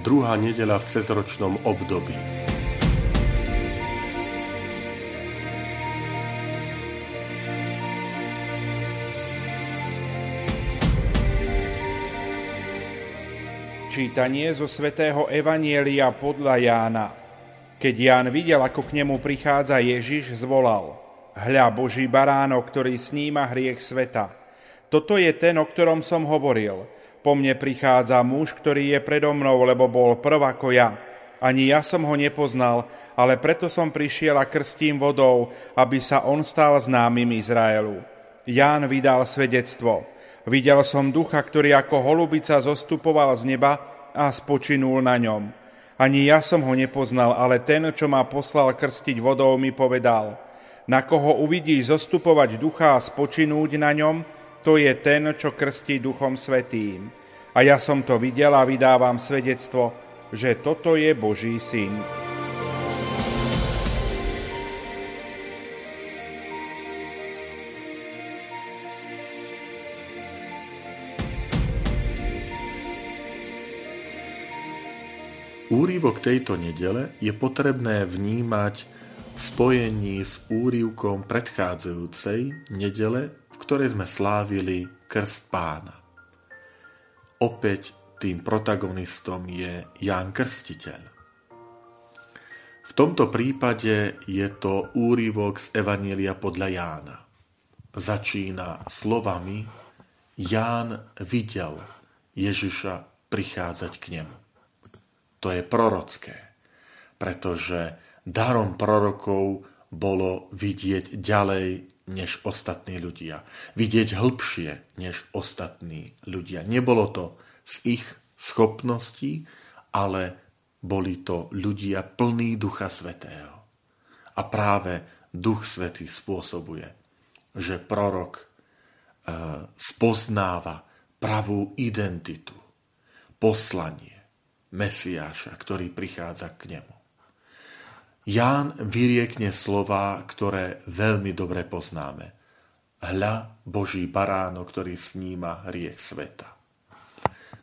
druhá nedela v cezročnom období. Čítanie zo svätého Evanielia podľa Jána. Keď Ján videl, ako k nemu prichádza Ježiš, zvolal Hľa Boží baránok, ktorý sníma hriech sveta. Toto je ten, o ktorom som hovoril – po mne prichádza muž, ktorý je predo mnou, lebo bol prv ako ja. Ani ja som ho nepoznal, ale preto som prišiel a krstím vodou, aby sa on stal známym Izraelu. Ján vydal svedectvo. Videl som ducha, ktorý ako holubica zostupoval z neba a spočinul na ňom. Ani ja som ho nepoznal, ale ten, čo ma poslal krstiť vodou, mi povedal, na koho uvidíš zostupovať ducha a spočinúť na ňom, to je ten, čo krstí Duchom Svetým. A ja som to videl a vydávam svedectvo, že toto je Boží syn. Úrivok tejto nedele je potrebné vnímať v spojení s úrivkom predchádzajúcej nedele ktorej sme slávili krst pána. Opäť tým protagonistom je Ján Krstiteľ. V tomto prípade je to úryvok z Evanielia podľa Jána. Začína slovami Ján videl Ježiša prichádzať k nemu. To je prorocké, pretože darom prorokov bolo vidieť ďalej než ostatní ľudia. Vidieť hĺbšie než ostatní ľudia. Nebolo to z ich schopností, ale boli to ľudia plní Ducha Svetého. A práve Duch Svetý spôsobuje, že prorok e, spoznáva pravú identitu, poslanie Mesiáša, ktorý prichádza k nemu. Ján vyriekne slova, ktoré veľmi dobre poznáme. Hľa Boží baráno, ktorý sníma hriech sveta.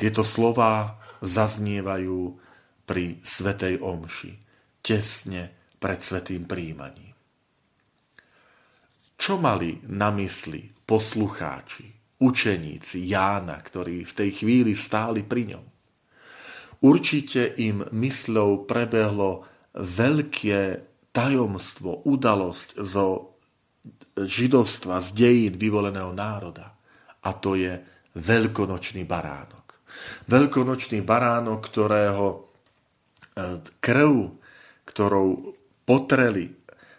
Tieto slova zaznievajú pri Svetej Omši, tesne pred Svetým príjmaním. Čo mali na mysli poslucháči, učeníci Jána, ktorí v tej chvíli stáli pri ňom? Určite im mysľou prebehlo veľké tajomstvo, udalosť zo židovstva, z dejín vyvoleného národa. A to je veľkonočný baránok. Veľkonočný baránok, ktorého e, krv, ktorou potreli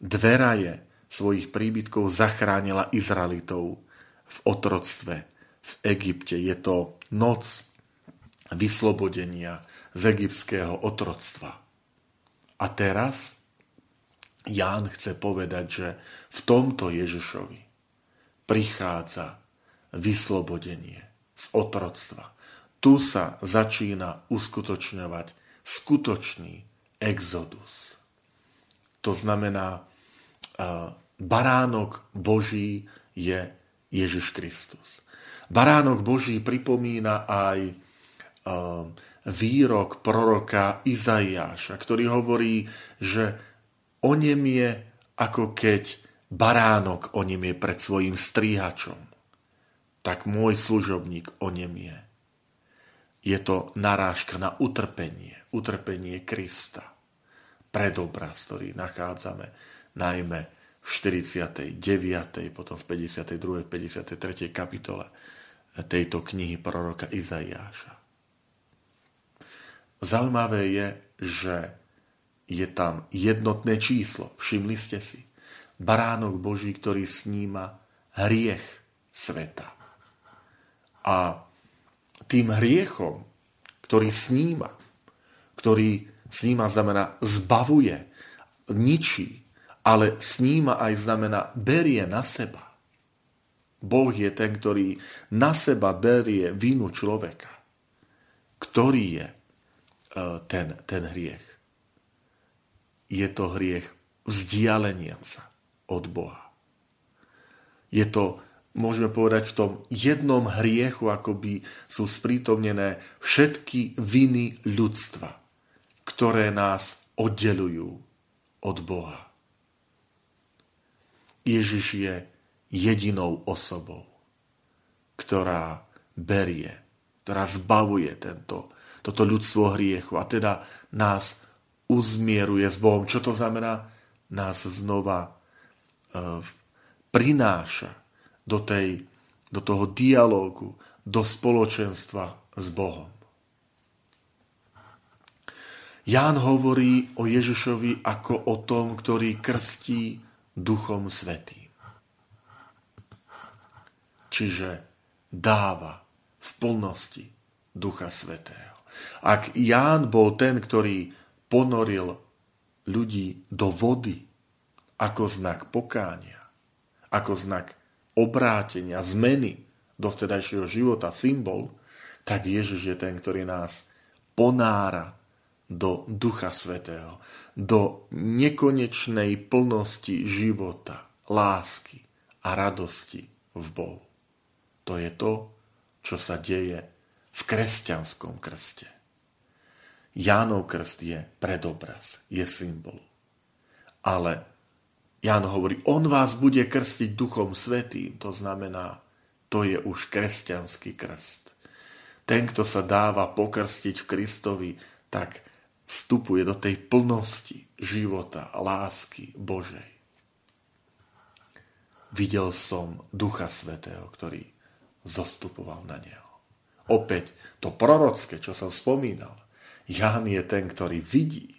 dveraje svojich príbytkov, zachránila Izraelitov v otroctve v Egypte. Je to noc vyslobodenia z egyptského otroctva. A teraz Ján chce povedať, že v tomto Ježišovi prichádza vyslobodenie z otroctva. Tu sa začína uskutočňovať skutočný exodus. To znamená, baránok Boží je Ježiš Kristus. Baránok Boží pripomína aj výrok proroka Izaiáša, ktorý hovorí, že o ňom je ako keď baránok o ňom je pred svojim stríhačom. Tak môj služobník o ňom je. Je to narážka na utrpenie, utrpenie Krista. Predobraz, ktorý nachádzame najmä v 49., potom v 52., 53. kapitole tejto knihy proroka Izaiáša. Zaujímavé je, že je tam jednotné číslo. Všimli ste si. Baránok Boží, ktorý sníma hriech sveta. A tým hriechom, ktorý sníma, ktorý sníma znamená zbavuje, ničí, ale sníma aj znamená berie na seba. Boh je ten, ktorý na seba berie vinu človeka. Ktorý je ten, ten hriech? Je to hriech vzdialenia sa od Boha. Je to, môžeme povedať, v tom jednom hriechu, akoby sú sprítomnené všetky viny ľudstva, ktoré nás oddelujú od Boha. Ježiš je jedinou osobou, ktorá berie, ktorá zbavuje tento, toto ľudstvo hriechu a teda nás uzmieruje s Bohom. Čo to znamená? Nás znova uh, prináša do, tej, do toho dialógu, do spoločenstva s Bohom. Ján hovorí o Ježišovi ako o tom, ktorý krstí Duchom Svetým čiže dáva v plnosti Ducha Svetého. Ak Ján bol ten, ktorý ponoril ľudí do vody ako znak pokánia, ako znak obrátenia, zmeny do vtedajšieho života, symbol, tak Ježiš je ten, ktorý nás ponára do Ducha Svetého, do nekonečnej plnosti života, lásky a radosti v Bohu. To je to, čo sa deje v kresťanskom krste. Jánov krst je predobraz, je symbol. Ale Ján hovorí, on vás bude krstiť duchom svetým, to znamená, to je už kresťanský krst. Ten, kto sa dáva pokrstiť v Kristovi, tak vstupuje do tej plnosti života, lásky Božej. Videl som Ducha Svetého, ktorý zostupoval na neho. Opäť to prorocké, čo som spomínal. Ján je ten, ktorý vidí.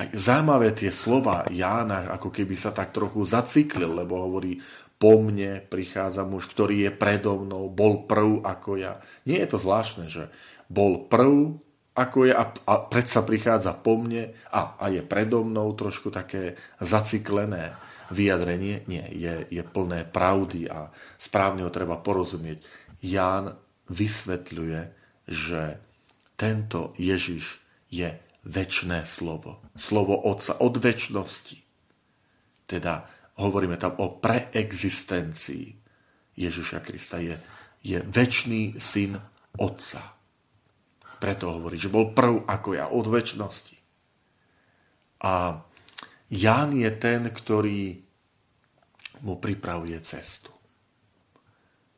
Aj zaujímavé tie slova Jána, ako keby sa tak trochu zaciklil, lebo hovorí, po mne prichádza muž, ktorý je predo mnou, bol prv ako ja. Nie je to zvláštne, že bol prv ako ja a, a predsa prichádza po mne a, a je predo mnou trošku také zaciklené vyjadrenie, nie, je, je plné pravdy a správne ho treba porozumieť. Ján vysvetľuje, že tento Ježiš je väčné slovo. Slovo Otca od väčšnosti. Teda hovoríme tam o preexistencii Ježiša Krista. Je, je väčší syn Otca. Preto hovorí, že bol prv ako ja od väčšnosti. A Ján je ten, ktorý mu pripravuje cestu.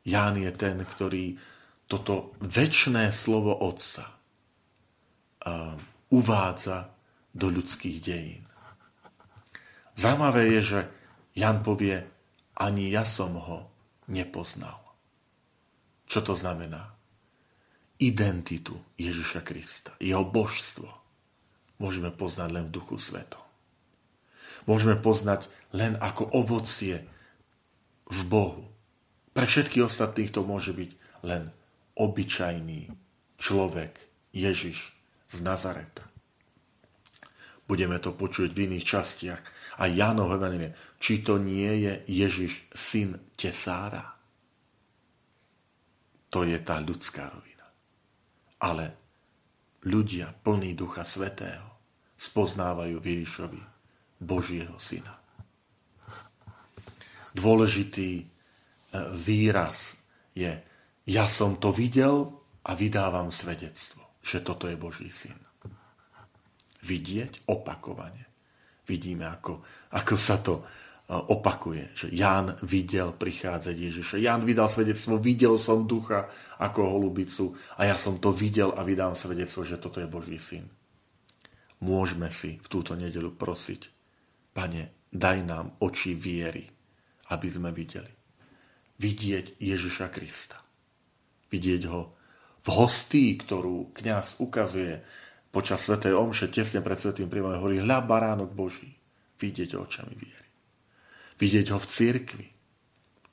Ján je ten, ktorý toto väčšné slovo Otca uh, uvádza do ľudských dejín. Zaujímavé je, že Jan povie, ani ja som ho nepoznal. Čo to znamená? Identitu Ježiša Krista, jeho božstvo môžeme poznať len v duchu svetom môžeme poznať len ako ovocie v Bohu. Pre všetkých ostatných to môže byť len obyčajný človek, Ježiš z Nazareta. Budeme to počuť v iných častiach. A Jánov Evangelie, či to nie je Ježiš, syn Tesára? To je tá ľudská rovina. Ale ľudia plní Ducha Svetého spoznávajú Ježišovi Božieho syna. Dôležitý výraz je, ja som to videl a vydávam svedectvo, že toto je Boží syn. Vidieť opakovane. Vidíme, ako, ako sa to e, opakuje, že Ján videl prichádzať Ježiša. Ján vydal svedectvo, videl som ducha ako holubicu a ja som to videl a vydám svedectvo, že toto je Boží syn. Môžeme si v túto nedelu prosiť Pane, daj nám oči viery, aby sme videli. Vidieť Ježiša Krista. Vidieť ho v hostí, ktorú kňaz ukazuje počas Svetej Omše, tesne pred Svetým príjmom, hovorí, hľa baránok Boží. Vidieť ho očami viery. Vidieť ho v cirkvi,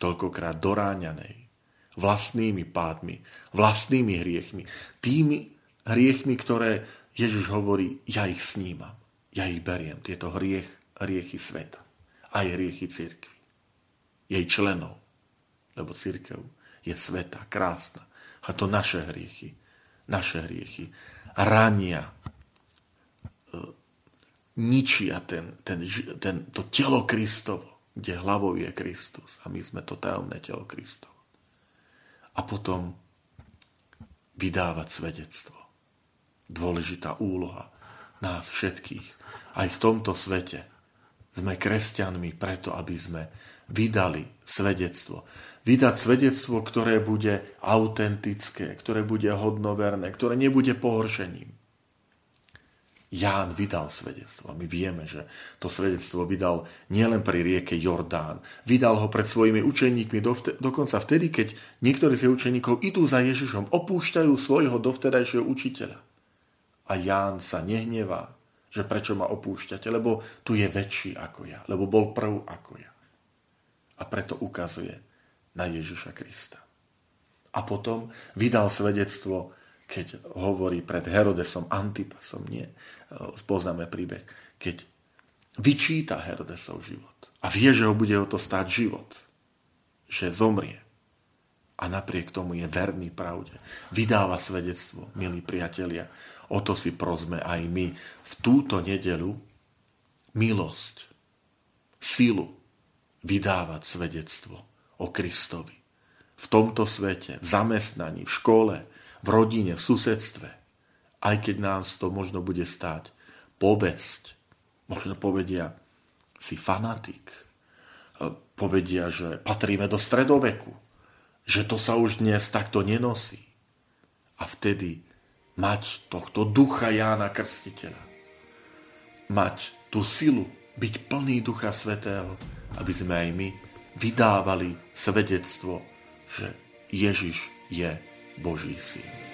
toľkokrát doráňanej, vlastnými pádmi, vlastnými hriechmi, tými hriechmi, ktoré Ježiš hovorí, ja ich snímam, ja ich beriem, tieto hriech, hriechy sveta, aj hriechy církvy, jej členov, lebo církev je sveta, krásna. A to naše hriechy, naše hriechy rania, e, ničia ten, ten, ten, to telo Kristovo, kde hlavou je Kristus a my sme to tajomné telo Kristovo. A potom vydávať svedectvo. Dôležitá úloha nás všetkých. Aj v tomto svete sme kresťanmi preto, aby sme vydali svedectvo. Vydať svedectvo, ktoré bude autentické, ktoré bude hodnoverné, ktoré nebude pohoršením. Ján vydal svedectvo. My vieme, že to svedectvo vydal nielen pri rieke Jordán. Vydal ho pred svojimi učeníkmi dokonca vtedy, keď niektorí z jeho učeníkov idú za Ježišom, opúšťajú svojho dovtedajšieho učiteľa. A Ján sa nehnevá, že prečo ma opúšťate, lebo tu je väčší ako ja, lebo bol prv ako ja. A preto ukazuje na Ježiša Krista. A potom vydal svedectvo keď hovorí pred Herodesom Antipasom, nie? Poznáme príbeh, keď vyčíta Herodesov život a vie, že ho bude o to stáť život, že zomrie. A napriek tomu je verný pravde. Vydáva svedectvo, milí priatelia. O to si prosme aj my v túto nedelu milosť, silu vydávať svedectvo o Kristovi. V tomto svete, v zamestnaní, v škole, v rodine, v susedstve. Aj keď nám to možno bude stáť povesť. Možno povedia, si fanatik. Povedia, že patríme do stredoveku. Že to sa už dnes takto nenosí. A vtedy mať tohto ducha Jána Krstiteľa. Mať tú silu, byť plný ducha svetého, aby sme aj my vydávali svedectvo, že Ježiš je Boží syn.